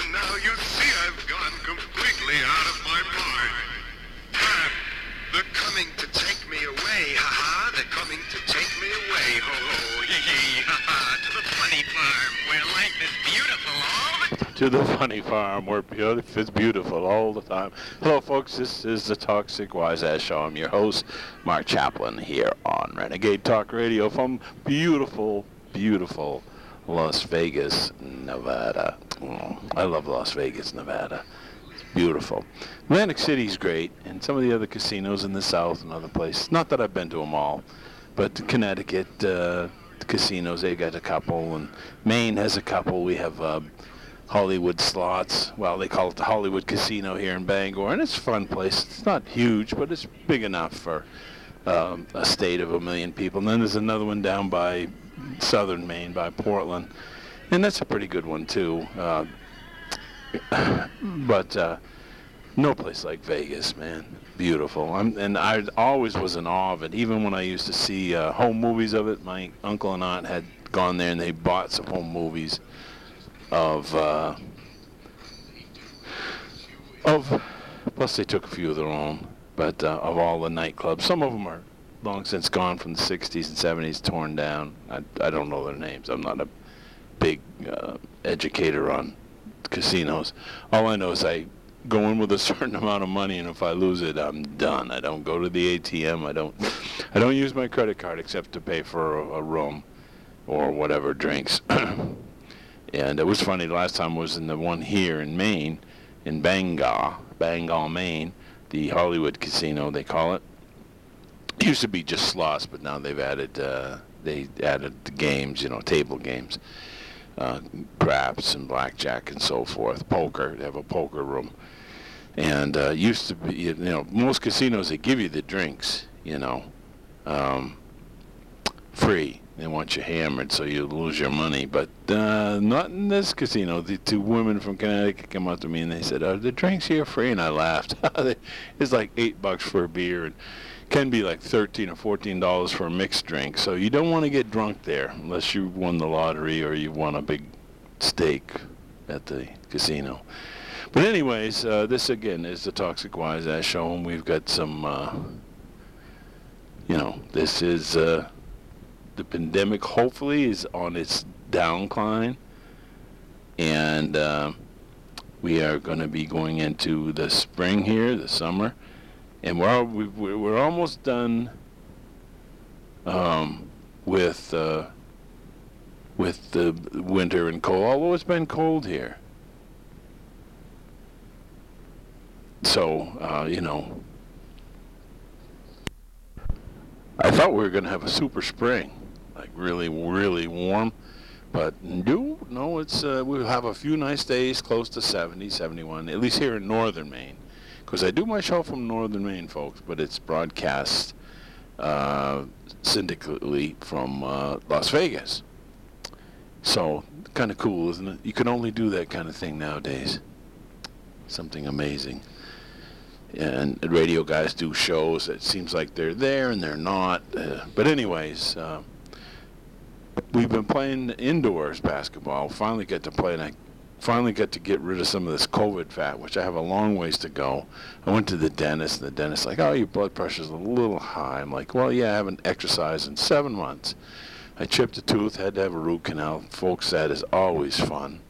and now you see I've gone completely out of my mind. Ah, they're coming to take me away, ha-ha. They're coming to take me away, ho-ho, hee-hee, ha-ha, to the funny farm where life is beautiful all the time. to the funny farm where beautiful, it's beautiful all the time. Hello, folks. This is the Toxic Wise Ass Show. I'm your host, Mark Chaplin, here on Renegade Talk Radio from beautiful, beautiful Las Vegas, Nevada. I love Las Vegas, Nevada. It's beautiful. Atlantic City's great, and some of the other casinos in the South and other places. Not that I've been to them all, but Connecticut. Uh, the casinos, they've got a couple, and Maine has a couple. We have uh, Hollywood Slots. Well, they call it the Hollywood Casino here in Bangor, and it's a fun place. It's not huge, but it's big enough for um, a state of a million people. And then there's another one down by southern Maine, by Portland, and that's a pretty good one too. Uh, but uh, no place like Vegas, man. Beautiful. I'm, and I always was in awe of it. Even when I used to see uh, home movies of it, my uncle and aunt had gone there and they bought some home movies of uh, of plus they took a few of their own, but uh, of all the nightclubs, some of them are long since gone from the 60s and 70s, torn down. I, I don't know their names. I'm not a big uh, educator on casinos. All I know is I go in with a certain amount of money, and if I lose it, I'm done. I don't go to the ATM. I don't. I don't use my credit card except to pay for a, a room or whatever drinks. and it was funny. The last time was in the one here in Maine, in Bangor, Bangor, Maine, the Hollywood Casino they call it. It used to be just slots, but now they've added uh, they added the games, you know, table games, uh, craps and blackjack and so forth. Poker, they have a poker room, and uh, used to be, you know, most casinos they give you the drinks, you know, um, free. They want you hammered so you lose your money, but uh, not in this casino. The two women from Connecticut come up to me and they said, "Are the drinks here free?" And I laughed. it's like eight bucks for a beer, and can be like thirteen or fourteen dollars for a mixed drink. So you don't want to get drunk there unless you won the lottery or you won a big stake at the casino. But anyways, uh, this again is the Toxic Wise Ass Show, and we've got some. Uh, you know, this is uh, the pandemic. Hopefully, is on its downcline, and uh, we are going to be going into the spring here, the summer and we're we, we're almost done um, with uh, with the winter and cold. Although it's been cold here, so uh, you know, I thought we were going to have a super spring, like really really warm. But no, no, it's uh, we'll have a few nice days close to 70, 71, at least here in northern Maine because I do my show from northern Maine, folks, but it's broadcast uh, syndicately from uh, Las Vegas. So, kind of cool, isn't it? You can only do that kind of thing nowadays. Something amazing. And radio guys do shows. It seems like they're there and they're not. Uh, but anyways, uh, we've been playing indoors basketball. Finally get to play, and I finally got to get rid of some of this COVID fat, which I have a long ways to go. I went to the dentist, and the dentist like, "Oh, your blood pressure's a little high." I'm like, "Well, yeah, I haven't exercised in seven months." I chipped a tooth, had to have a root canal. Folks, that is always fun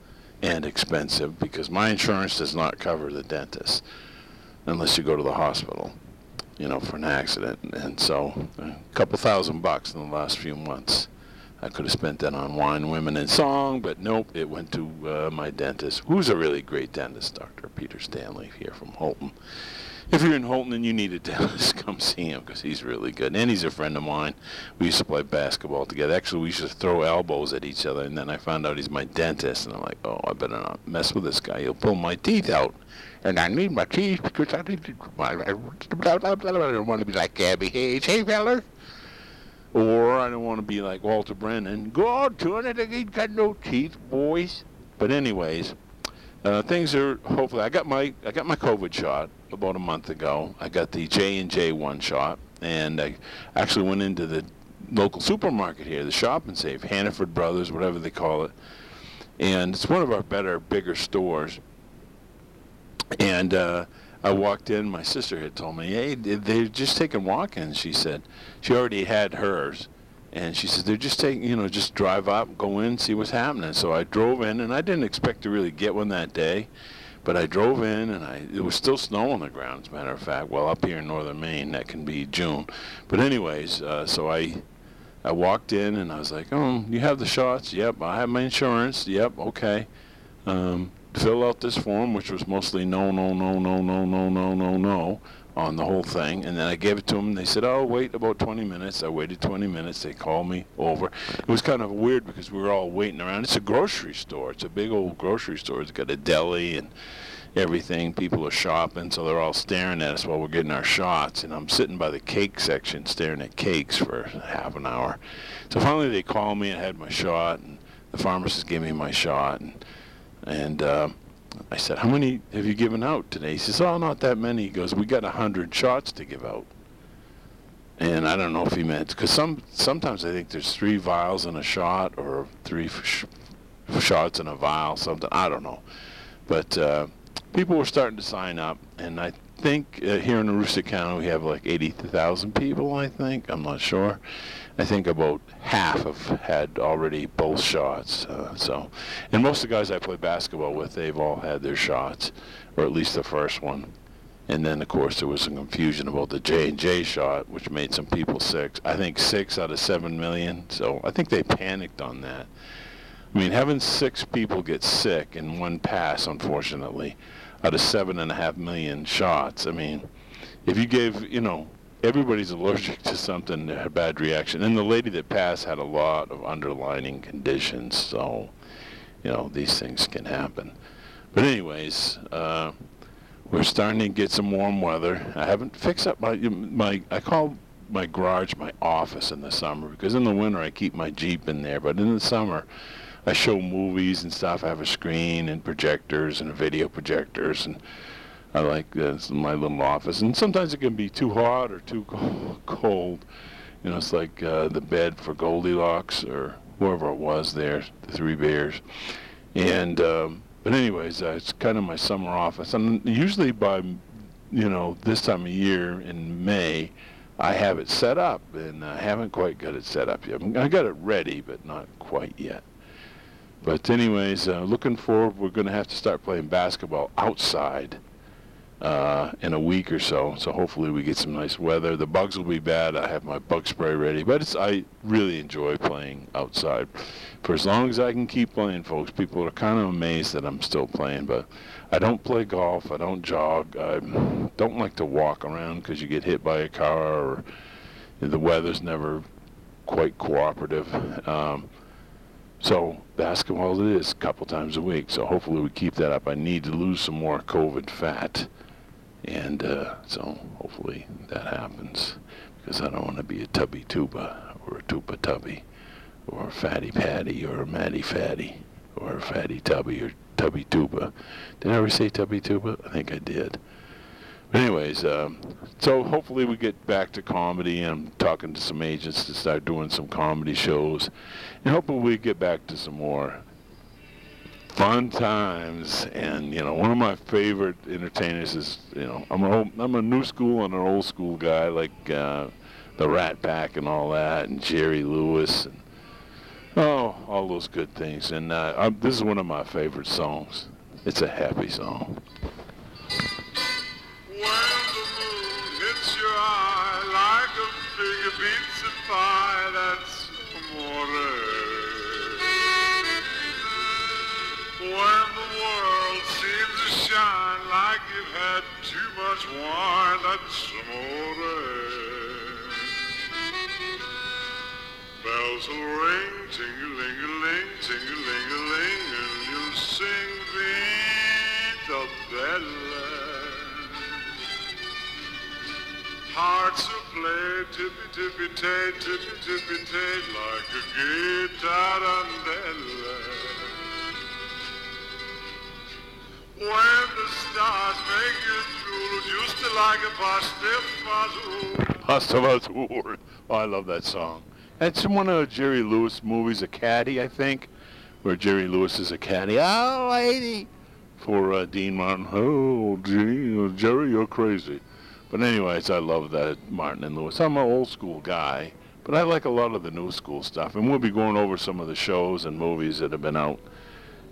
and expensive because my insurance does not cover the dentist unless you go to the hospital, you know, for an accident. And so, a couple thousand bucks in the last few months. I could have spent that on wine, women, and song, but nope, it went to uh, my dentist, who's a really great dentist, Dr. Peter Stanley here from Houlton. If you're in Houlton and you need a dentist, come see him because he's really good. And he's a friend of mine. We used to play basketball together. Actually, we used to throw elbows at each other, and then I found out he's my dentist, and I'm like, oh, I better not mess with this guy. He'll pull my teeth out. And I need my teeth because I, need to, I don't want to be like Gabby Hayes. Hey, fellas. Or I don't want to be like Walter Brennan. Go out to it. He ain't got no teeth, boys. But anyways, uh, things are hopefully. I got my I got my COVID shot about a month ago. I got the J and J one shot, and I actually went into the local supermarket here, the Shop and Save, Hannaford Brothers, whatever they call it, and it's one of our better, bigger stores. And uh, I walked in. My sister had told me, "Hey, they're just taking walk-ins." She said she already had hers, and she said they're just taking, you know, just drive up, go in, see what's happening. So I drove in, and I didn't expect to really get one that day. But I drove in, and I it was still snow on the ground. As a matter of fact, well, up here in northern Maine, that can be June. But anyways, uh, so I I walked in, and I was like, "Oh, you have the shots? Yep, I have my insurance. Yep, okay." Um, fill out this form, which was mostly no, no, no, no, no, no, no, no, no on the whole thing. And then I gave it to them. They said, oh, wait about 20 minutes. I waited 20 minutes. They called me over. It was kind of weird because we were all waiting around. It's a grocery store. It's a big old grocery store. It's got a deli and everything. People are shopping, so they're all staring at us while we're getting our shots. And I'm sitting by the cake section staring at cakes for half an hour. So finally they called me. I had my shot, and the pharmacist gave me my shot. And and uh, I said, how many have you given out today? He says, oh, not that many. He goes, we got a hundred shots to give out. And I don't know if he meant, because some, sometimes I think there's three vials in a shot or three sh- shots in a vial, something. I don't know. But uh, people were starting to sign up, and I think uh, here in Aroostook County we have like 80,000 people, I think. I'm not sure. I think about half have had already both shots. Uh, so, and most of the guys I play basketball with, they've all had their shots, or at least the first one. And then, of course, there was some confusion about the J and J shot, which made some people sick. I think six out of seven million. So I think they panicked on that. I mean, having six people get sick in one pass, unfortunately, out of seven and a half million shots. I mean, if you gave, you know, everybody's allergic to something, a bad reaction. And the lady that passed had a lot of underlining conditions, so you know these things can happen. But anyways, uh, we're starting to get some warm weather. I haven't fixed up my my. I call my garage my office in the summer because in the winter I keep my Jeep in there, but in the summer. I show movies and stuff. I have a screen and projectors and video projectors and I like this my little office, and sometimes it can be too hot or too cold. You know, it's like uh, the bed for Goldilocks or whoever it was there, the Three Bears. And um, but anyways, uh, it's kind of my summer office, and usually by you know this time of year in May, I have it set up, and I haven't quite got it set up yet. I got it ready, but not quite yet. But anyways, uh, looking forward, we're going to have to start playing basketball outside uh, in a week or so. So hopefully we get some nice weather. The bugs will be bad. I have my bug spray ready, but I really enjoy playing outside. For as long as I can keep playing, folks, people are kind of amazed that I'm still playing. But I don't play golf. I don't jog. I don't like to walk around because you get hit by a car or the weather's never quite cooperative. Um, so basketball it is a couple times a week. So hopefully we keep that up. I need to lose some more COVID fat. And uh, so hopefully that happens because I don't want to be a tubby tuba or a tuba tubby or a fatty patty or a matty fatty or a fatty tubby or tubby tuba. Did I ever say tubby tuba? I think I did. But anyways, um, so hopefully we get back to comedy. I'm talking to some agents to start doing some comedy shows. And hopefully we get back to some more fun times. And you know, one of my favorite entertainers is you know I'm a old, I'm a new school and an old school guy like uh, the Rat Pack and all that, and Jerry Lewis and oh all those good things. And uh, I, this is one of my favorite songs. It's a happy song. Much wine, that's amore. Bells will ring, ting-a-ling-a-ling, ting-a-ling-a-ling, and you'll sing Vita Bella. Hearts will play tippy-tippy-tay, tippy-tippy-tay, like a guitar when the stars make you drool, just like a pasta Pasta Oh, I love that song. It's one of Jerry Lewis movies, A Caddy, I think, where Jerry Lewis is a caddy. Oh, lady, for uh, Dean Martin. Oh, gee, Jerry, you're crazy. But anyways, I love that Martin and Lewis. I'm an old school guy, but I like a lot of the new school stuff. And we'll be going over some of the shows and movies that have been out.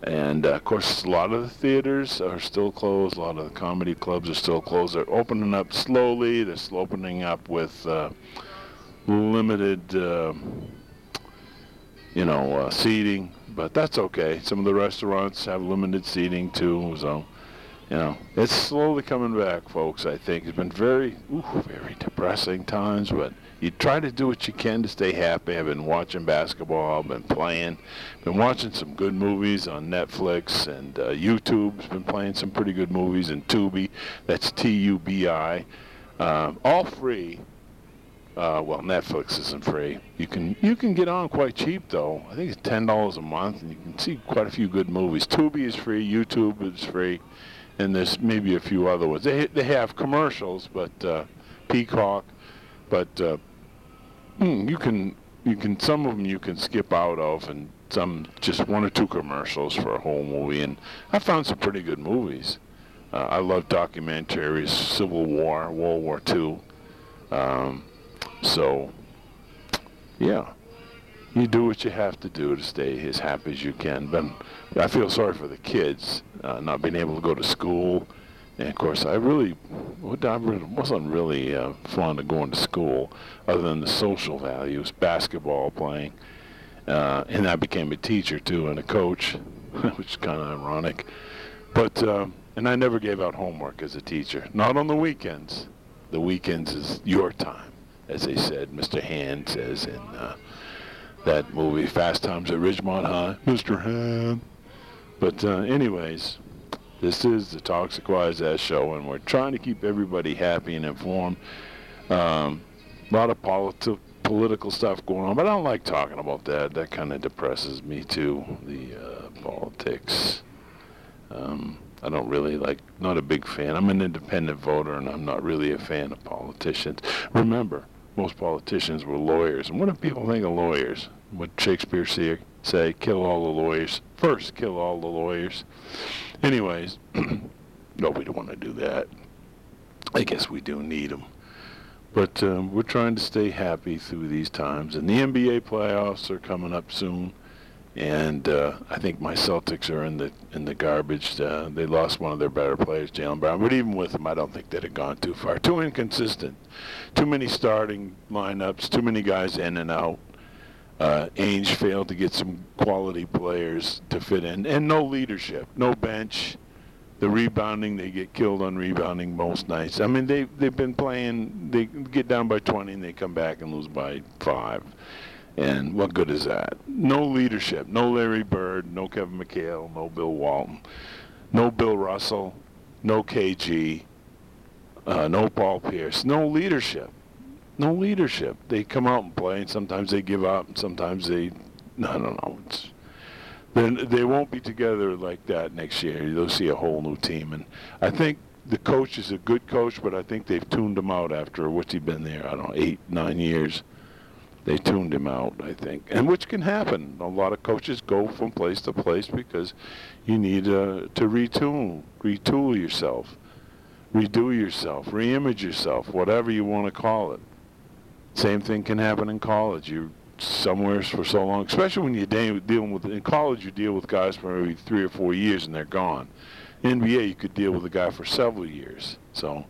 And uh, of course, a lot of the theaters are still closed. A lot of the comedy clubs are still closed. They're opening up slowly. They're still opening up with uh, limited, uh, you know, uh, seating. But that's okay. Some of the restaurants have limited seating too. So you know, it's slowly coming back, folks. I think it's been very, ooh, very depressing times, but you try to do what you can to stay happy. I've been watching basketball, I've been playing, been watching some good movies on Netflix and uh, YouTube's been playing some pretty good movies and Tubi. That's T-U-B-I, um, all free. Uh, well, Netflix isn't free. You can you can get on quite cheap though. I think it's ten dollars a month, and you can see quite a few good movies. Tubi is free. YouTube is free and there's maybe a few other ones. They they have commercials, but uh, Peacock, but uh, hmm, you can you can some of them you can skip out of, and some just one or two commercials for a whole movie. And I found some pretty good movies. Uh, I love documentaries, Civil War, World War II. Um, so, yeah you do what you have to do to stay as happy as you can. But I feel sorry for the kids uh, not being able to go to school. And of course, I really, I wasn't really uh, fond of going to school, other than the social values, basketball playing, uh, and I became a teacher too and a coach, which is kind of ironic. But uh, and I never gave out homework as a teacher, not on the weekends. The weekends is your time, as they said. Mr. Hand says in uh, that movie, Fast Times at Ridgemont High, Mr. Hand. But uh, anyways, this is the Toxic Wise Ass Show, and we're trying to keep everybody happy and informed. Um, a lot of politi- political stuff going on, but I don't like talking about that. That kind of depresses me too. The uh, politics. Um, I don't really like. Not a big fan. I'm an independent voter, and I'm not really a fan of politicians. Remember, most politicians were lawyers, and what do people think of lawyers? what Shakespeare say, say, kill all the lawyers. First, kill all the lawyers. Anyways, no, we don't want to do that. I guess we do need them. But um, we're trying to stay happy through these times. And the NBA playoffs are coming up soon. And uh, I think my Celtics are in the in the garbage. Uh, they lost one of their better players, Jaylen Brown. But even with him, I don't think they'd have gone too far. Too inconsistent. Too many starting lineups. Too many guys in and out. Uh, Ainge failed to get some quality players to fit in, and no leadership, no bench. The rebounding, they get killed on rebounding most nights. I mean, they they've been playing. They get down by 20 and they come back and lose by five. And what good is that? No leadership. No Larry Bird. No Kevin McHale. No Bill Walton. No Bill Russell. No KG. Uh, no Paul Pierce. No leadership no leadership. They come out and play, and sometimes they give up, sometimes they, I don't know. It's, then they won't be together like that next year. You'll see a whole new team, and I think the coach is a good coach, but I think they've tuned him out after what's he been there? I don't know, eight, nine years. They tuned him out, I think, and which can happen. A lot of coaches go from place to place because you need uh, to retool, retool yourself, redo yourself, reimage yourself, whatever you want to call it. Same thing can happen in college. You're somewhere for so long, especially when you're dealing with in college. You deal with guys for maybe three or four years and they're gone. NBA, you could deal with a guy for several years. So,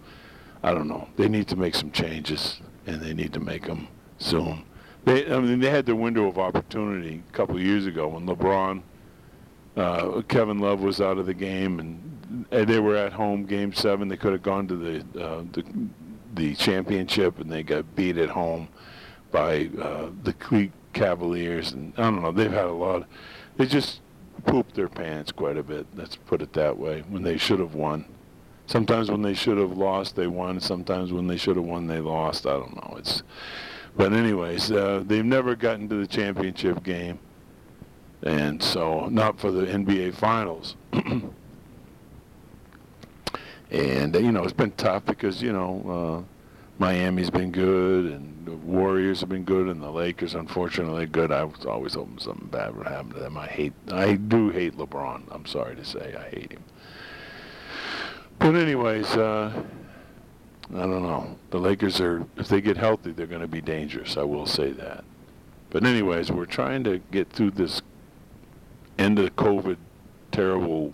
I don't know. They need to make some changes, and they need to make them soon. They, I mean, they had their window of opportunity a couple of years ago when LeBron, uh, Kevin Love was out of the game, and, they were at home, Game Seven. They could have gone to the, uh, the the championship and they got beat at home by uh, the Cleveland Cavaliers. And I don't know, they've had a lot. they just pooped their pants quite a bit. Let's put it that way. When they should have won. Sometimes when they should have lost, they won. Sometimes when they should have won, they lost. I don't know. It's, but anyways, uh, they've never gotten to the championship game, and so not for the NBA Finals. And, you know, it's been tough because, you know, uh, Miami's been good, and the Warriors have been good, and the Lakers, unfortunately, good. I was always hoping something bad would happen to them. I hate, I do hate LeBron. I'm sorry to say, I hate him. But anyways, uh, I don't know. The Lakers are, if they get healthy, they're going to be dangerous. I will say that. But anyways, we're trying to get through this end of the COVID terrible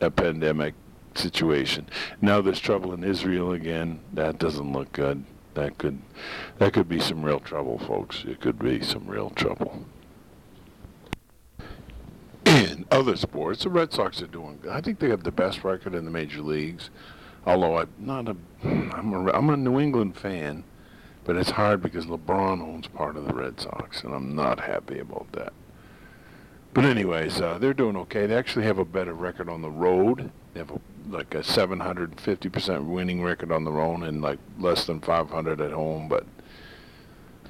uh, pandemic situation. Now there's trouble in Israel again. That doesn't look good. That could that could be some real trouble, folks. It could be some real trouble. In other sports, the Red Sox are doing. I think they have the best record in the major leagues. Although I'm not a I'm a I'm a New England fan, but it's hard because LeBron owns part of the Red Sox, and I'm not happy about that. But anyways, uh, they're doing okay. They actually have a better record on the road. They have a, like a 750% winning record on the road and like less than 500 at home. But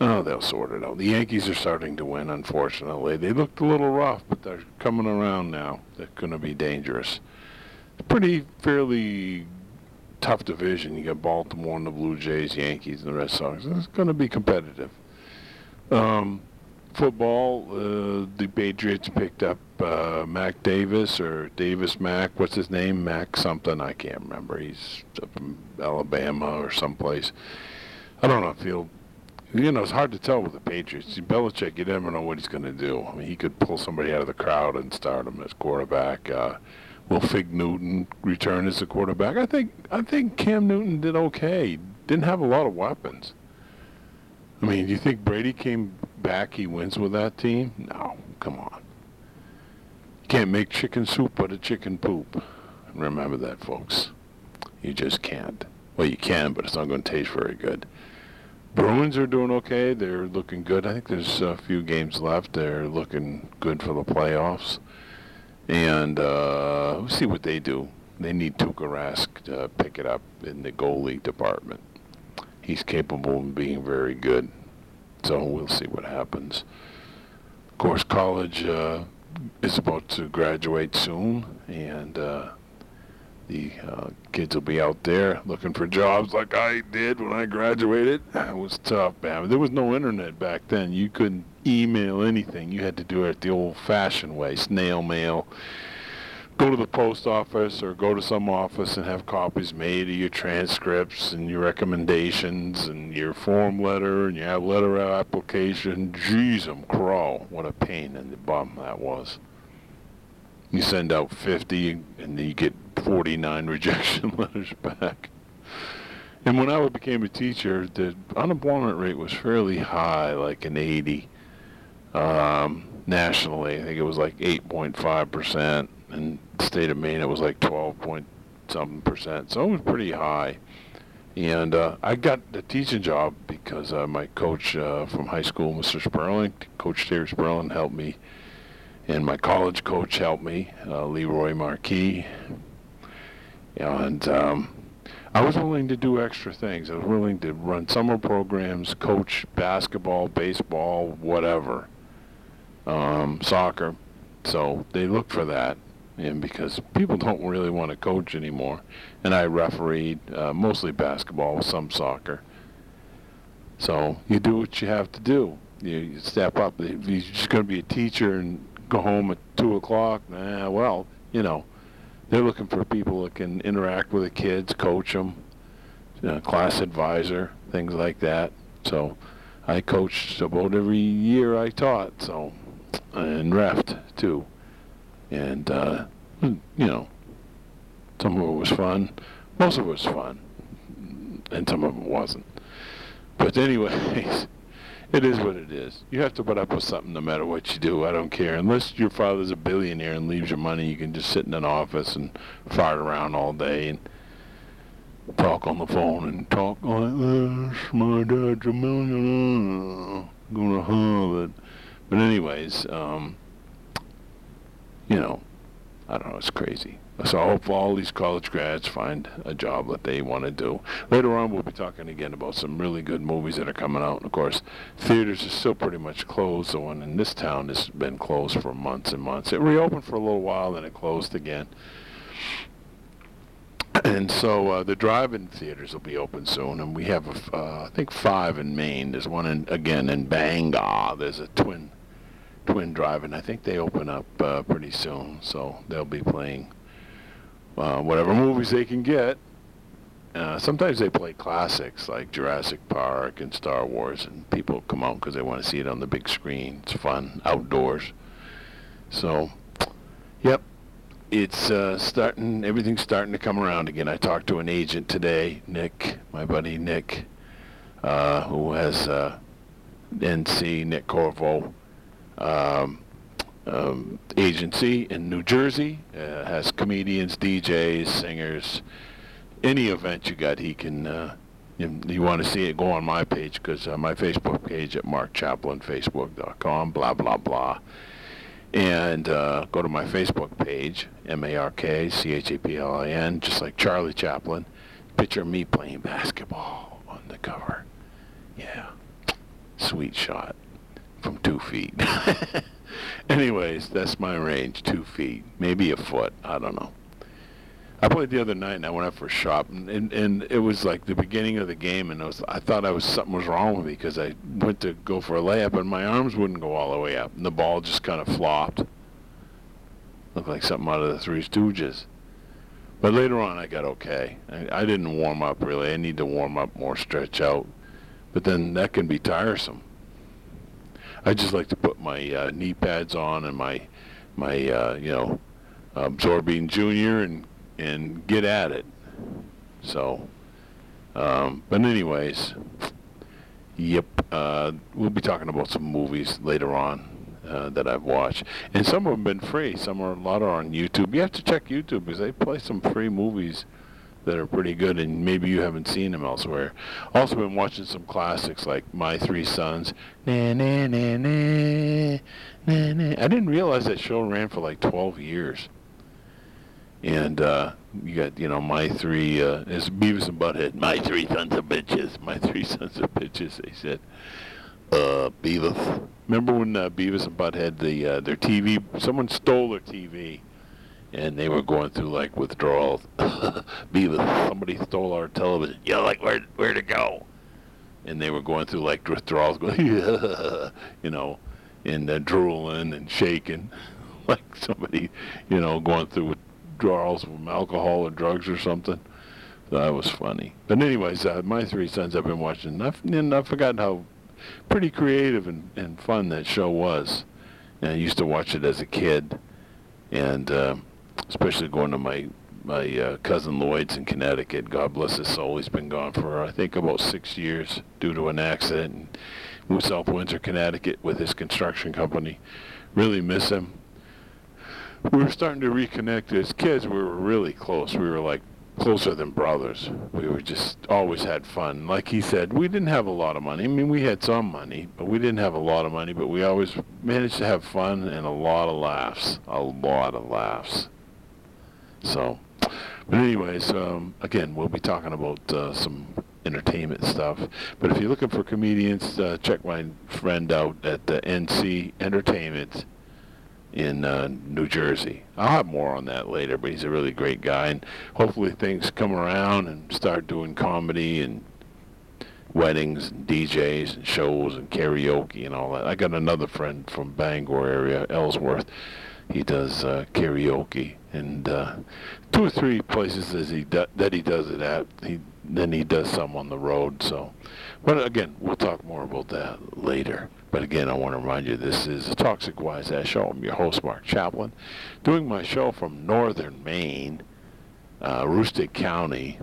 oh, they'll sort it out. The Yankees are starting to win. Unfortunately, they looked a little rough, but they're coming around now. They're going to be dangerous. Pretty fairly tough division. You got Baltimore and the Blue Jays, Yankees, and the Red Sox. It's going to be competitive. Um, football, uh, the Patriots picked up uh, Mac Davis or Davis Mac. What's his name? Mac something. I can't remember. He's up from Alabama or someplace. I don't know if he'll. You know, it's hard to tell with the Patriots. Belichick, you never know what he's going to do. I mean, he could pull somebody out of the crowd and start him as quarterback. Uh, will Fig Newton return as a quarterback? I think I think Cam Newton did okay. Didn't have a lot of weapons. I mean, do you think Brady came back, he wins with that team? No, come on. You can't make chicken soup out of chicken poop. Remember that, folks. You just can't. Well, you can, but it's not going to taste very good. Bruins are doing okay. They're looking good. I think there's a few games left. They're looking good for the playoffs. And uh, we'll see what they do. They need Tuukka Rask to pick it up in the goalie department he's capable of being very good. So we'll see what happens. Of course, college uh, is about to graduate soon, and uh, the uh, kids will be out there looking for jobs like I did when I graduated. It was tough, man. There was no internet back then. You couldn't email anything. You had to do it the old-fashioned way, snail mail go to the post office or go to some office and have copies made of your transcripts and your recommendations and your form letter and your letter of application. Jeez, I'm crow. What a pain in the bum that was. You send out 50 and you get 49 rejection letters back. And when I became a teacher, the unemployment rate was fairly high, like an 80. Um, nationally, I think it was like 8.5 percent in the state of Maine, it was like 12 point something percent. So it was pretty high. And uh, I got the teaching job because uh, my coach uh, from high school, Mr. Sperling, Coach Terry Sperling, helped me. And my college coach helped me, uh, Leroy Marquis. And um, I was willing to do extra things. I was willing to run summer programs, coach basketball, baseball, whatever, um, soccer. So they looked for that and because people don't really want to coach anymore. And I refereed uh, mostly basketball, with some soccer. So you do what you have to do. You, you step up. If you're just going to be a teacher and go home at two o'clock, nah, well, you know, they're looking for people that can interact with the kids, coach them, you know, class advisor, things like that. So I coached about every year I taught. So and refed too and uh, you know, some of it was fun. Most of it was fun, and some of it wasn't. But anyways, it is what it is. You have to put up with something no matter what you do. I don't care. Unless your father's a billionaire and leaves you money, you can just sit in an office and fart around all day and talk on the phone and talk like this. My dad's a millionaire. Going to Harvard. But anyways, um, you know, I don't know, it's crazy. So I hope all these college grads find a job that they want to do. Later on, we'll be talking again about some really good movies that are coming out. And of course, theaters are still pretty much closed. The one in this town has been closed for months and months. It reopened for a little while, then it closed again. and so uh, the drive-in theaters will be open soon, and we have, uh, I think, five in Maine. There's one in again in Bangor. There's a twin, twin drive-in. I think they open up uh, pretty soon, so they'll be playing uh, whatever movies they can get. Uh, sometimes they play classics like Jurassic Park and Star Wars, and people come out because they want to see it on the big screen. It's fun outdoors. So, yep, it's uh, starting. Everything's starting to come around again. I talked to an agent today, Nick, my buddy Nick, uh, who has uh, NC Nick Corvo um, um, agency in New Jersey. Uh, has comedians, DJs, singers. Any event you got, he can. Uh, you, you want to see it? Go on my page because uh, my Facebook page at Mark Chaplin, Facebook.com. Blah blah blah and uh, go to my Facebook page, M-A-R-K-C-H-A-P-L-I-N, just like Charlie Chaplin. Picture me playing basketball on the cover. Yeah, sweet shot from two feet. Anyways, that's my range, two feet, maybe a foot. I don't know. I played the other night and I went out for a shot and, and, and it was like the beginning of the game and I was I thought I was something was wrong with me because I went to go for a layup and my arms wouldn't go all the way up and the ball just kind of flopped. Looked like something out of the Three Stooges. But later on I got okay. I, I didn't warm up really. I need to warm up more, stretch out. But then that can be tiresome. I just like to put my uh, knee pads on and my my uh, you know Absorbine Junior and and get at it. So, um, but anyways, yep, uh, we'll be talking about some movies later on uh, that I've watched, and some of them have been free. Some are a lot are on YouTube. You have to check YouTube because they play some free movies that are pretty good, and maybe you haven't seen them elsewhere. Also, been watching some classics like My Three Sons. Nah, nah, nah, nah, nah, nah. I didn't realize that show ran for like 12 years and uh, you got you know my three uh, Beavis and Butthead. My three sons of bitches. My three sons of bitches. They said, uh, Beavis. Remember when uh, Beavis and Butthead the uh, their TV? Someone stole their TV, and they were going through like withdrawals. Beavis, somebody stole our television. Yeah, like where where to go? And they were going through like withdrawals, going, you know, and uh, drooling and shaking, like somebody, you know, going through withdrawals from alcohol or drugs or something. That was funny. But anyways, uh, my three sons I've been watching, I've, and I've forgotten how pretty creative and, and fun that show was. And I used to watch it as a kid, and uh, especially going to my my uh, cousin Lloyd's in Connecticut. God bless his soul. He's been gone for I think about six years due to an accident in South Windsor, Connecticut, with his construction company. Really miss him we were starting to reconnect as kids. We were really close. We were like closer than brothers. We were just always had fun. Like he said, we didn't have a lot of money. I mean, we had some money, but we didn't have a lot of money. But we always managed to have fun and a lot of laughs. A lot of laughs. So, but anyways, um, again, we'll be talking about uh, some entertainment stuff. But if you're looking for comedians, uh, check my friend out at the NC Entertainment in uh, New Jersey. I'll have more on that later, but he's a really great guy, and hopefully things come around and start doing comedy and weddings and DJs and shows and karaoke and all that. I got another friend from Bangor area, Ellsworth. He does uh, karaoke and uh, two or three places that he do- that he does it at. He then he does some on the road. So, but again, we'll talk more about that later. But again, I want to remind you this is a Toxic Wise Ass Show. I'm your host, Mark Chaplin, doing my show from northern Maine, uh, County,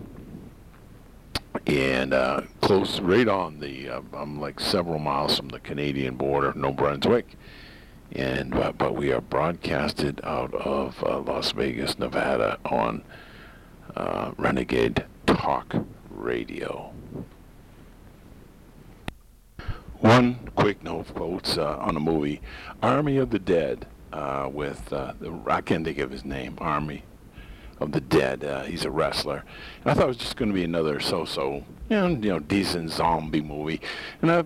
and uh, close, right on the, uh, I'm like several miles from the Canadian border, New Brunswick. And uh, but we are broadcasted out of uh, Las Vegas, Nevada, on uh, Renegade Talk Radio. One quick note, folks, uh, on a movie, Army of the Dead, uh, with uh, I can't think of his name, Army of the Dead. He's a wrestler, and I thought it was just going to be another so-so, you know, you know, decent zombie movie. And I,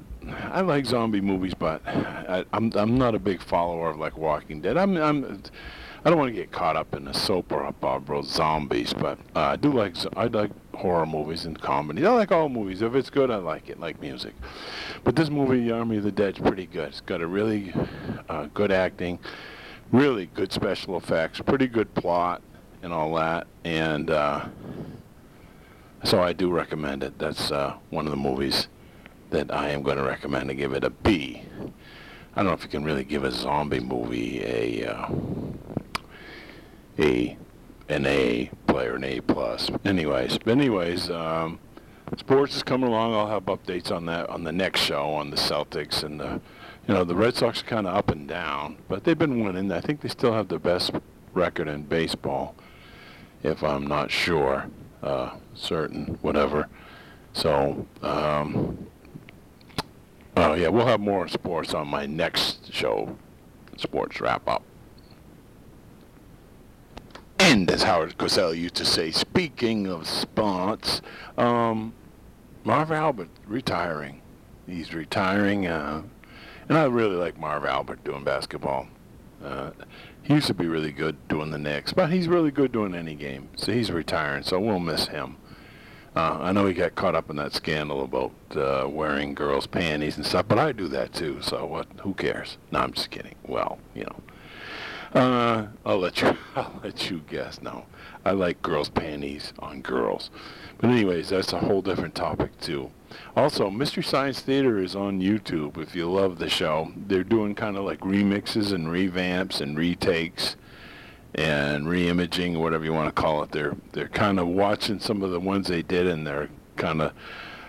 I like zombie movies, but I, I'm I'm not a big follower of like Walking Dead. I'm I'm I don't want to get caught up in the soap opera zombies, but uh, I do like I like horror movies and comedy. I like all movies. If it's good, I like it, like music. But this movie, Army of the Dead, is pretty good. It's got a really uh, good acting, really good special effects, pretty good plot, and all that. And uh, so I do recommend it. That's uh, one of the movies that I am going to recommend to give it a B. I don't know if you can really give a zombie movie a uh, a an A player, an A plus. Anyways, anyways, um, sports is coming along. I'll have updates on that on the next show on the Celtics and the, you know, the Red Sox are kind of up and down, but they've been winning. I think they still have the best record in baseball, if I'm not sure, uh, certain, whatever. So, um, oh yeah, we'll have more sports on my next show, sports wrap up. And as Howard Cosell used to say, speaking of sports, um, Marv Albert retiring. He's retiring, uh, and I really like Marv Albert doing basketball. Uh, he used to be really good doing the Knicks, but he's really good doing any game. So he's retiring, so we'll miss him. Uh, I know he got caught up in that scandal about uh, wearing girls' panties and stuff, but I do that too. So what? Who cares? No, I'm just kidding. Well, you know. Uh, I'll let you. I'll let you guess. No, I like girls' panties on girls. But anyways, that's a whole different topic too. Also, Mystery Science Theater is on YouTube. If you love the show, they're doing kind of like remixes and revamps and retakes and reimaging, whatever you want to call it. They're they're kind of watching some of the ones they did, and they're kind of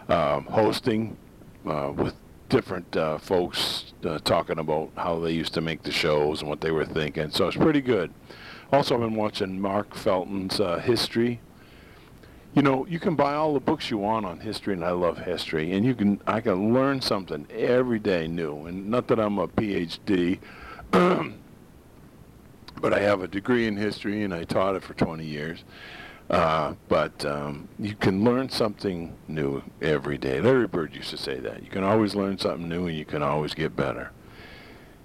um, hosting uh, with different uh, folks uh, talking about how they used to make the shows and what they were thinking. So it's pretty good. Also, I've been watching Mark Felton's uh, history. You know, you can buy all the books you want on history, and I love history. And you can, I can learn something every day new. And not that I'm a PhD, but I have a degree in history, and I taught it for 20 years. Uh, but um, you can learn something new every day. Larry Bird used to say that. You can always learn something new and you can always get better.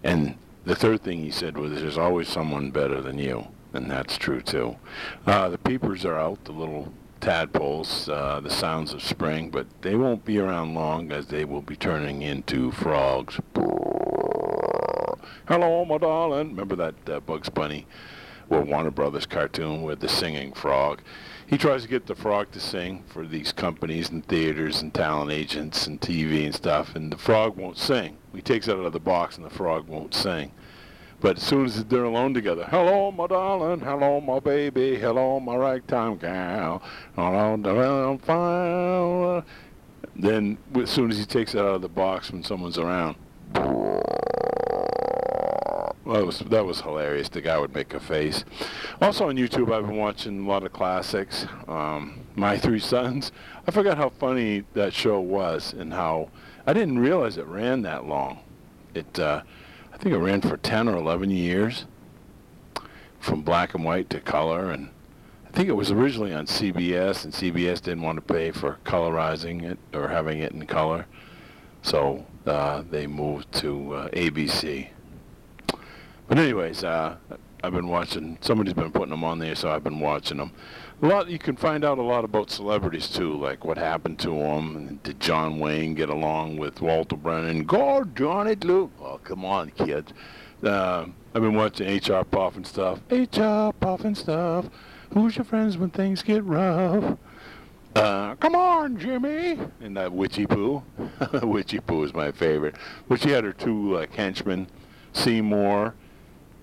And the third thing he said was there's always someone better than you. And that's true too. Uh, the peepers are out, the little tadpoles, uh, the sounds of spring, but they won't be around long as they will be turning into frogs. Hello, my darling. Remember that uh, Bugs Bunny? or Warner Brothers cartoon with the singing frog. He tries to get the frog to sing for these companies and theaters and talent agents and TV and stuff, and the frog won't sing. He takes it out of the box and the frog won't sing. But as soon as they're alone together, hello, my darling, hello, my baby, hello, my ragtime gal. Then, as soon as he takes it out of the box when someone's around, well, that was that was hilarious. The guy would make a face. Also on YouTube, I've been watching a lot of classics. Um, My Three Sons. I forgot how funny that show was and how I didn't realize it ran that long. It uh, I think it ran for 10 or 11 years, from black and white to color, and I think it was originally on CBS, and CBS didn't want to pay for colorizing it or having it in color, so uh, they moved to uh, ABC. But anyways, uh, I've been watching. Somebody's been putting them on there, so I've been watching them. A lot. You can find out a lot about celebrities too, like what happened to them. Did John Wayne get along with Walter Brennan? God, Johnny Luke. Oh, come on, kids. Uh, I've been watching H.R. Pufnstuf. H.R. Pufnstuf. Who's your friends when things get rough? Uh, come on, Jimmy! And that Witchiepoo. Witchiepoo is my favorite. But she had her two uh, henchmen, Seymour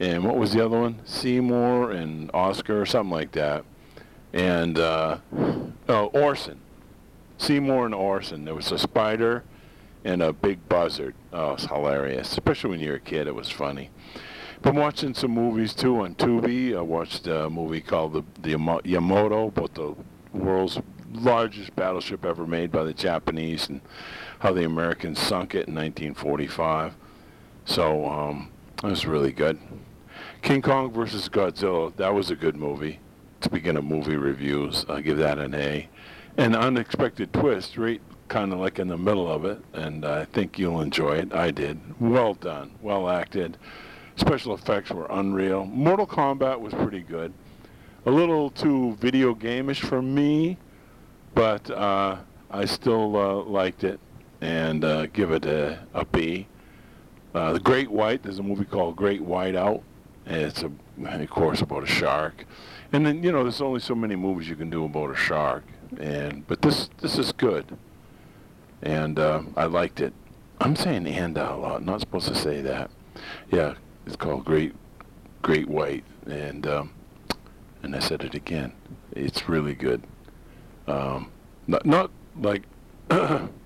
and what was the other one? Seymour and Oscar or something like that. And uh, oh, Orson. Seymour and Orson. There was a spider and a big buzzard. Oh, it's hilarious. Especially when you're a kid, it was funny. Been watching some movies too on Tubi. I watched a movie called the, the Yamato, about the world's largest battleship ever made by the Japanese and how the Americans sunk it in 1945. So um, it was really good. King Kong versus Godzilla, that was a good movie. To begin a movie reviews, I give that an A. An unexpected twist, right kind of like in the middle of it, and I think you'll enjoy it. I did. Well done, well acted. special effects were unreal. Mortal Kombat was pretty good. A little too video gameish for me, but uh, I still uh, liked it and uh, give it a, a B. Uh, the Great White, there's a movie called Great White Out. It's a, of course, about a shark. And then you know, there's only so many movies you can do about a shark. And but this this is good, and uh, I liked it. I'm saying and a lot. Not supposed to say that. Yeah, it's called Great Great White, and um, and I said it again. It's really good. Um, not not like.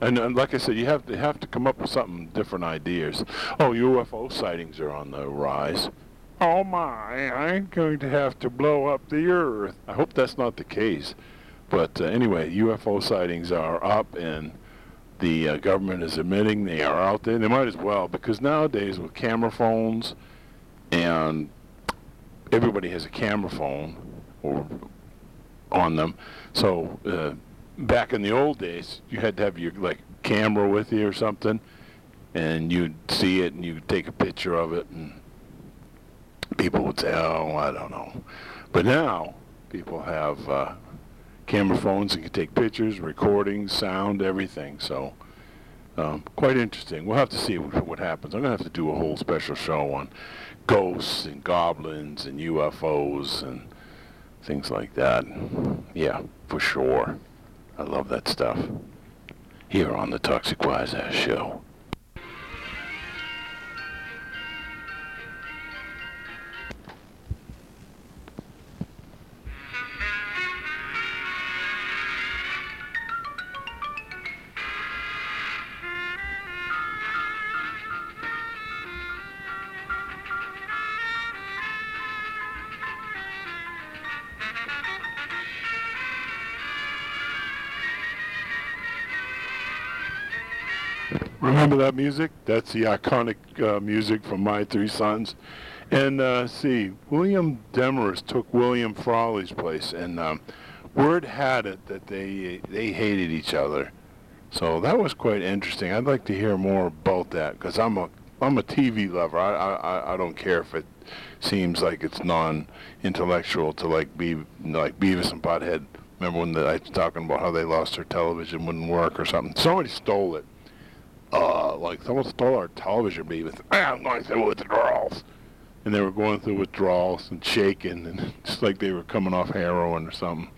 And, and, like I said, you have to have to come up with something different ideas. Oh, UFO sightings are on the rise. Oh my, I'm going to have to blow up the Earth. I hope that's not the case. But uh, anyway, UFO sightings are up, and the uh, government is admitting they are out there. They might as well, because nowadays with camera phones, and everybody has a camera phone or on them. So uh, back in the old days, you had to have your like camera with you or something, and you'd see it and you'd take a picture of it, and people would say, "Oh, I don't know," but now people have uh, camera phones and can take pictures, recordings, sound, everything. So. Um, quite interesting. We'll have to see what, what happens. I'm going to have to do a whole special show on ghosts and goblins and UFOs and things like that. Yeah, for sure. I love that stuff. Here on the Toxic Wise Ass Show. That music? That's the iconic uh, music from My Three Sons. And uh, see, William Demarest took William Frawley's place, and um, word had it that they they hated each other. So that was quite interesting. I'd like to hear more about that because I'm a I'm a TV lover. I, I I don't care if it seems like it's non-intellectual to like be like Beavis and Butthead. Remember when the, I was talking about how they lost their television wouldn't work or something? Somebody stole it uh, like someone stole our television beam. I'm going through withdrawals. And they were going through withdrawals and shaking, and just like they were coming off heroin or something.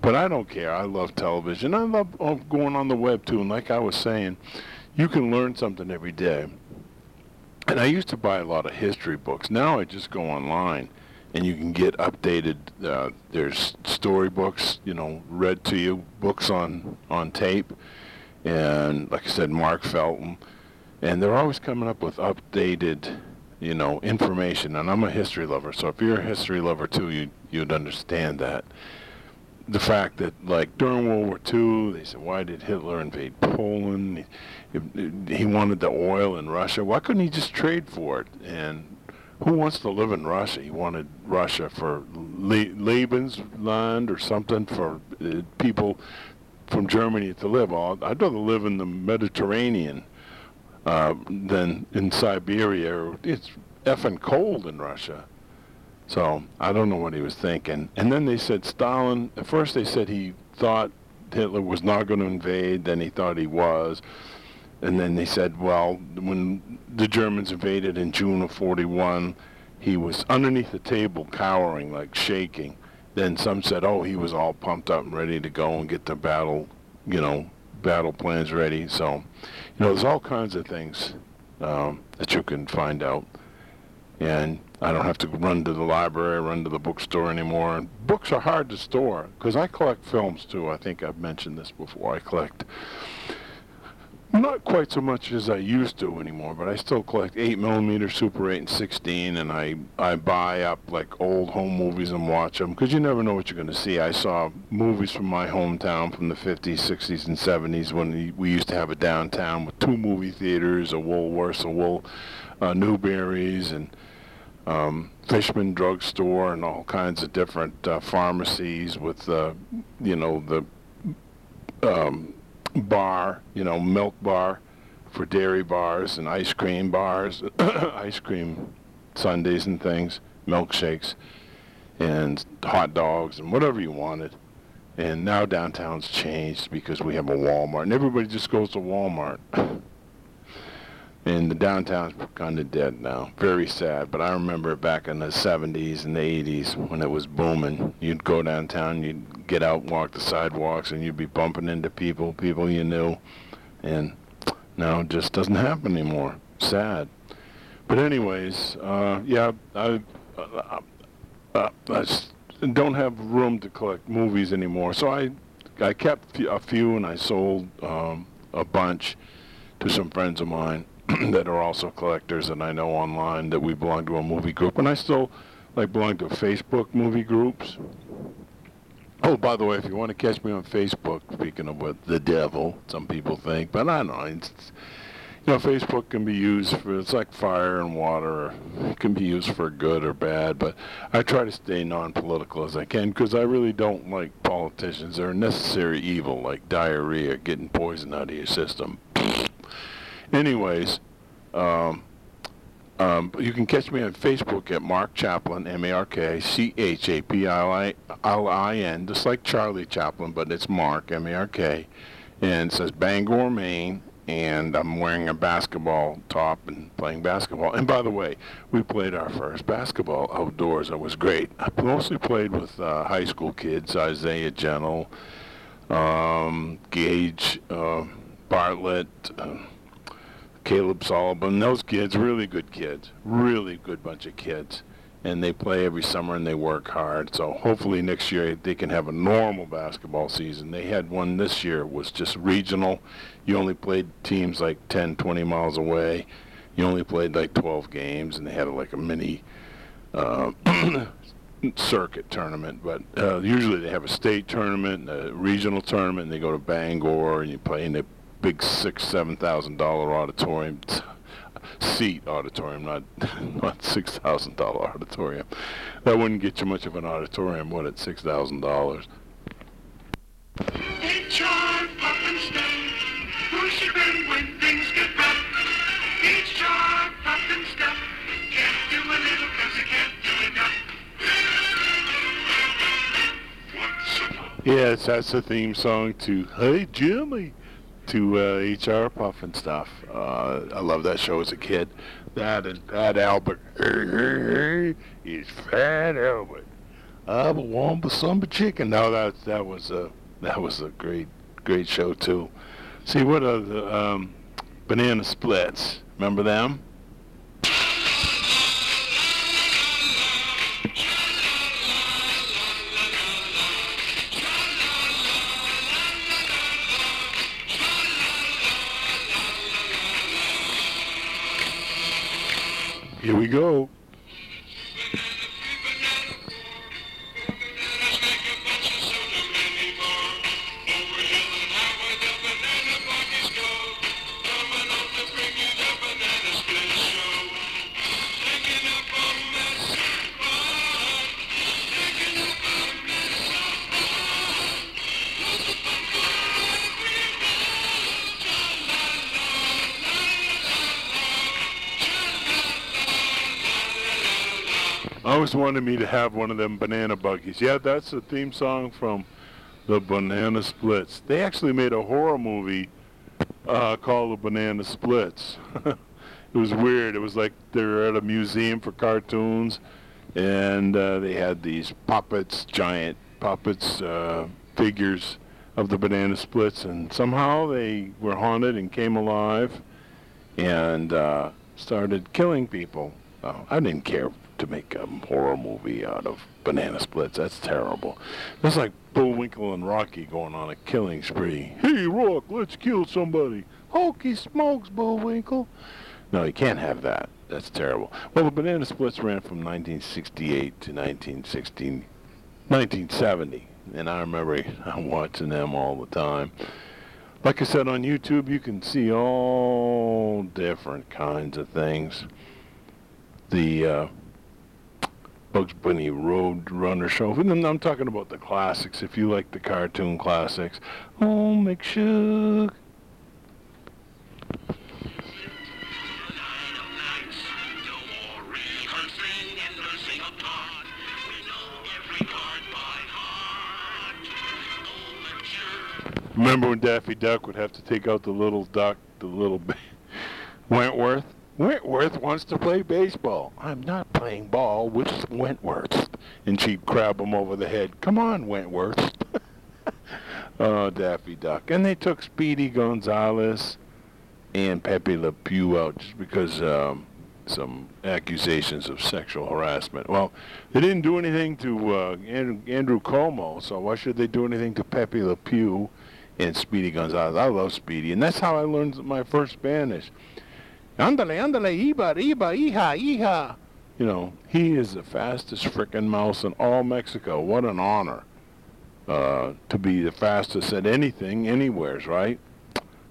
But I don't care. I love television. I love uh, going on the web too. And like I was saying, you can learn something every day. And I used to buy a lot of history books. Now I just go online and you can get updated. Uh, there's storybooks, you know, read to you, books on on tape, and like I said, Mark Felton, and they're always coming up with updated, you know, information. And I'm a history lover, so if you're a history lover too, you you'd understand that. The fact that, like during World War II, they said, why did Hitler invade Poland? He, he wanted the oil in Russia. Why couldn't he just trade for it? And who wants to live in Russia? He wanted Russia for Le- Lebensland or something for uh, people from Germany to live. I'd rather live in the Mediterranean uh, than in Siberia. It's effing cold in Russia. So I don't know what he was thinking. And then they said Stalin, at first they said he thought Hitler was not going to invade, then he thought he was. And then they said, well, when the Germans invaded in June of 41, he was underneath the table cowering, like shaking then some said, oh, he was all pumped up and ready to go and get the battle, you know, battle plans ready. So, you know, there's all kinds of things um, that you can find out. And I don't have to run to the library, run to the bookstore anymore. And books are hard to store because I collect films too. I think I've mentioned this before. I collect not quite so much as I used to anymore, but I still collect 8 millimeter Super 8 and 16, and I, I buy up like old home movies and watch them because you never know what you're going to see. I saw movies from my hometown from the 50s, 60s, and 70s when we used to have a downtown with two movie theaters, a Woolworths, a Wool, uh, Newberry's, and um, Fishman drugstore, and all kinds of different uh, pharmacies with, uh, you know, the um, bar, you know, milk bar for dairy bars and ice cream bars, ice cream Sundays and things, milkshakes, and hot dogs and whatever you wanted. And now downtown's changed because we have a Walmart, and everybody just goes to Walmart. and the downtown's kind of dead now. Very sad. But I remember back in the 70s and the 80s when it was booming. You'd go downtown, you'd get out, walk the sidewalks, and you'd be bumping into people, people you knew. And now it just doesn't happen anymore. Sad. But anyways, uh, yeah, I, uh, uh, I don't have room to collect movies anymore. So I, I kept a few and I sold um, a bunch to some friends of mine that are also collectors and I know online that we belong to a movie group. And I still like belong to Facebook movie groups. Oh, by the way, if you want to catch me on Facebook, speaking of what the devil, some people think, but I don't know. It's, you know, Facebook can be used for, it's like fire and water. It can be used for good or bad, but I try to stay non-political as I can because I really don't like politicians. They're a necessary evil, like diarrhea, getting poison out of your system. Anyways, um, um, you can catch me on Facebook at Mark Chaplin, M-A-R-K-C-H-A-P-L-I-L-I-N, just like Charlie Chaplin, but it's Mark, M-A-R-K, and it says Bangor, Maine, and I'm wearing a basketball top and playing basketball. And by the way, we played our first basketball outdoors. It was great. I mostly played with uh, high school kids, Isaiah Gentle, um, Gage, uh, Bartlett, uh, Caleb Sullivan. Those kids, really good kids, really good bunch of kids. And they play every summer and they work hard. So hopefully next year they can have a normal basketball season. They had one this year was just regional. You only played teams like 10, 20 miles away. You only played like 12 games, and they had like a mini uh, circuit tournament. But uh, usually they have a state tournament, and a regional tournament, and they go to Bangor and you play in the big six, seven thousand dollar auditorium seat auditorium, not not six thousand dollar auditorium. That wouldn't get you much of an auditorium, would it? Six thousand dollars. HR pop and you when things get rough? HR pop and stuff. Can't do a little cause I can't do enough. Yes, that's the theme song to Hey Jimmy, to uh, HR Puff and stuff. Uh, I love that show as a kid. That and Fat Albert. It's Fat Albert. I want the summer chicken. No, that that was a that was a great great show too. See what are the um, banana splits? Remember them? Here we go. Always wanted me to have one of them banana buggies. Yeah, that's the theme song from the Banana Splits. They actually made a horror movie uh, called The Banana Splits. it was weird. It was like they were at a museum for cartoons, and uh, they had these puppets, giant puppets, uh, figures of the Banana Splits, and somehow they were haunted and came alive and uh, started killing people. Oh, I didn't care to make a horror movie out of banana splits. That's terrible. That's like Bullwinkle and Rocky going on a killing spree. Hey, Rock, let's kill somebody. Hokey smokes, Bullwinkle. No, you can't have that. That's terrible. Well, the banana splits ran from 1968 to 1960, 1970, and I remember watching them all the time. Like I said on YouTube, you can see all different kinds of things. The uh, Bugs Bunny Road Runner show. And I'm talking about the classics. If you like the cartoon classics, oh, make sure. Remember when Daffy Duck would have to take out the little duck, the little Wentworth? Wentworth wants to play baseball. I'm not playing ball with Wentworth. And she'd crab him over the head. Come on, Wentworth. oh, Daffy Duck. And they took Speedy Gonzales and Pepe Le Pew out just because um, some accusations of sexual harassment. Well, they didn't do anything to uh, Andrew, Andrew Cuomo, so why should they do anything to Pepe Le Pew and Speedy Gonzales? I love Speedy, and that's how I learned my first Spanish. Andale, andale, iba, iba, hija, hija. You know, he is the fastest frickin' mouse in all Mexico. What an honor uh, to be the fastest at anything, anywheres, right?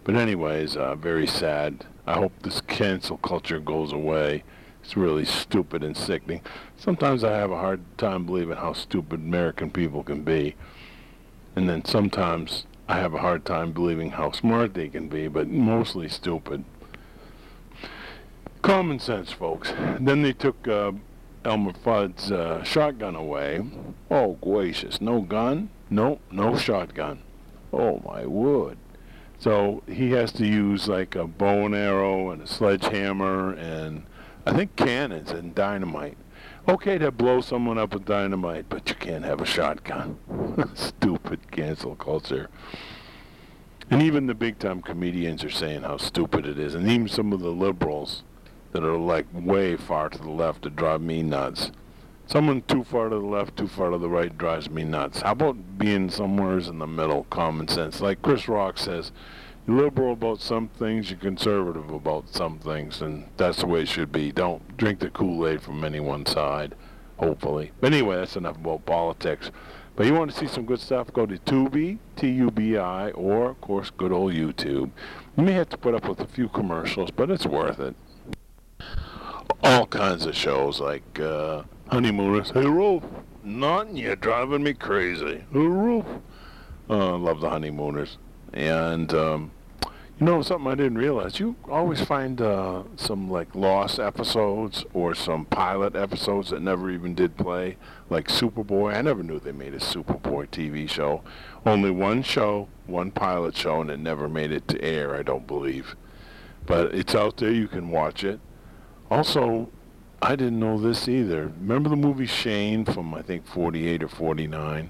But anyways, uh, very sad. I hope this cancel culture goes away. It's really stupid and sickening. Sometimes I have a hard time believing how stupid American people can be. And then sometimes I have a hard time believing how smart they can be, but mostly stupid. Common sense, folks. Then they took uh, Elmer Fudd's uh, shotgun away. Oh, gracious. No gun? Nope, no shotgun. Oh, my word. So he has to use like a bow and arrow and a sledgehammer and I think cannons and dynamite. Okay to blow someone up with dynamite, but you can't have a shotgun. Stupid cancel culture. And even the big time comedians are saying how stupid it is. And even some of the liberals that are like way far to the left that drive me nuts. Someone too far to the left, too far to the right drives me nuts. How about being somewheres in the middle, common sense? Like Chris Rock says, you're liberal about some things, you're conservative about some things, and that's the way it should be. Don't drink the Kool-Aid from any one side, hopefully. But anyway, that's enough about politics. But you want to see some good stuff, go to Tubi, T-U-B-I, or, of course, good old YouTube. You may have to put up with a few commercials, but it's worth it. All kinds of shows like uh, Honeymooners. Hey, Rolf. Nothing. You're driving me crazy. Hey, Rolf. Uh, love the Honeymooners. And, um, you know, something I didn't realize. You always find uh, some, like, lost episodes or some pilot episodes that never even did play, like Superboy. I never knew they made a Superboy TV show. Only one show, one pilot show, and it never made it to air, I don't believe. But it's out there. You can watch it. Also, I didn't know this either. Remember the movie Shane from I think 48 or 49,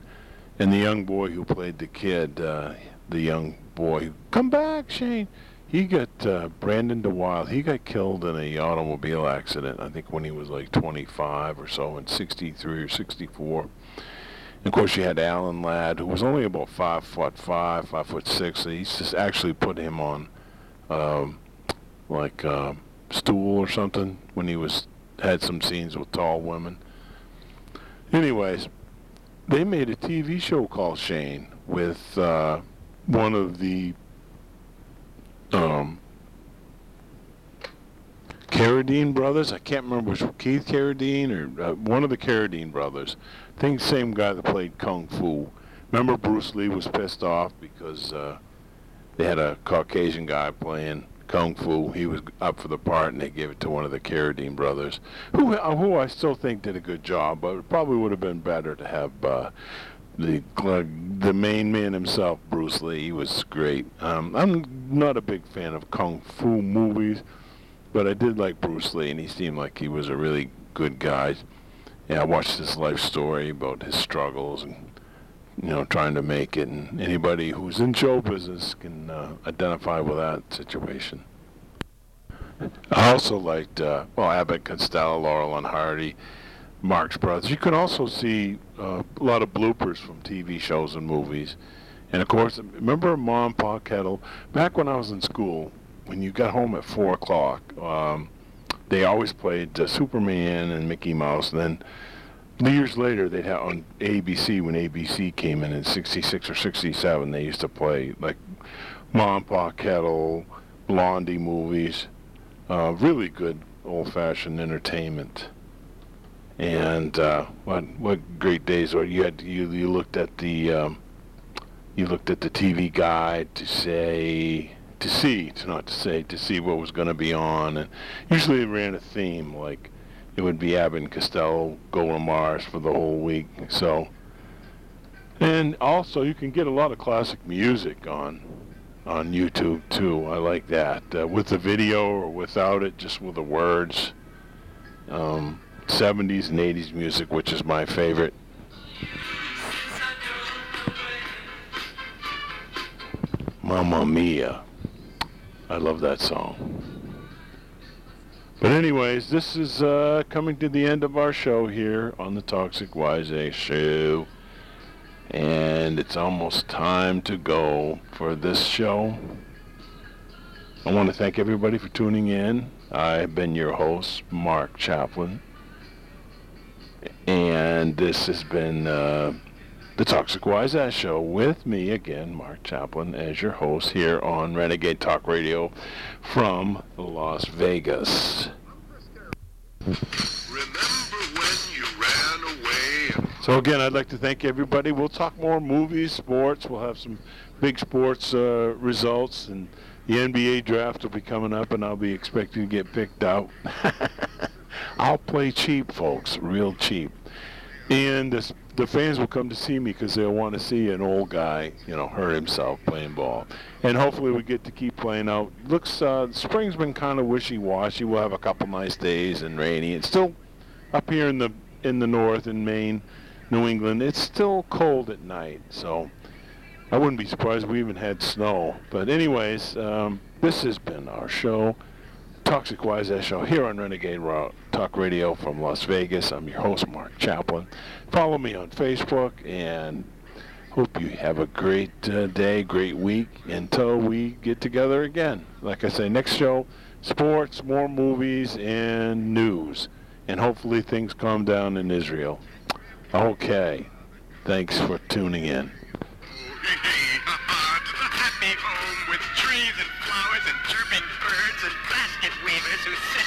and the young boy who played the kid, uh, the young boy, come back, Shane. He got uh, Brandon DeWild. He got killed in a automobile accident. I think when he was like 25 or so, in 63 or 64. And of course, you had Alan Ladd, who was only about five foot five, five foot six. He just actually put him on, um, like. Um, stool or something when he was had some scenes with tall women. Anyways, they made a TV show called Shane with uh, one of the um, Carradine brothers. I can't remember which Keith Carradine or uh, one of the Carradine brothers. I think same guy that played Kung Fu. Remember Bruce Lee was pissed off because uh, they had a Caucasian guy playing Kung Fu. He was up for the part, and they gave it to one of the Carradine brothers, who uh, who I still think did a good job, but it probably would have been better to have uh, the uh, the main man himself, Bruce Lee. He was great. Um, I'm not a big fan of Kung Fu movies, but I did like Bruce Lee, and he seemed like he was a really good guy. Yeah, I watched his life story about his struggles and you know, trying to make it, and anybody who's in show business can uh, identify with that situation. I also liked, uh, well, Abbott Costello, Laurel and Hardy, Marx Brothers. You can also see uh, a lot of bloopers from TV shows and movies. And of course, remember Mom, Pa Kettle? Back when I was in school, when you got home at 4 o'clock, um, they always played uh, Superman and Mickey Mouse, and then years later, they'd have on ABC when ABC came in in '66 or '67. They used to play like Mom, Pa Kettle, Blondie movies, uh, really good old-fashioned entertainment. And uh, what what great days! Or you had you you looked at the um, you looked at the TV guide to say to see to not to say to see what was going to be on, and usually it ran a theme like it would be Abbott and Costello, to Mars for the whole week. So And also, you can get a lot of classic music on on YouTube too. I like that uh, with the video or without it, just with the words. Um, 70s and 80s music, which is my favorite. Mamma Mia. I love that song. But anyways, this is uh, coming to the end of our show here on the Toxic Wise A show. And it's almost time to go for this show. I want to thank everybody for tuning in. I've been your host, Mark Chaplin. And this has been uh, the Toxic Wise Ass Show with me again, Mark Chaplin, as your host here on Renegade Talk Radio from Las Vegas. Remember when you ran away? So again, I'd like to thank everybody. We'll talk more movies, sports. We'll have some big sports uh, results, and the NBA draft will be coming up, and I'll be expecting to get picked out. I'll play cheap, folks, real cheap. And the, the fans will come to see me because they'll want to see an old guy, you know, hurt himself playing ball. And hopefully we get to keep playing out. Looks, uh, spring's been kind of wishy-washy. We'll have a couple nice days and rainy. It's still up here in the in the north in Maine, New England. It's still cold at night, so I wouldn't be surprised if we even had snow. But anyways, um, this has been our show. Toxic Wise Show here on Renegade Talk Radio from Las Vegas. I'm your host, Mark Chaplin. Follow me on Facebook and hope you have a great uh, day, great week until we get together again. Like I say, next show, sports, more movies, and news. And hopefully things calm down in Israel. Okay. Thanks for tuning in. Basket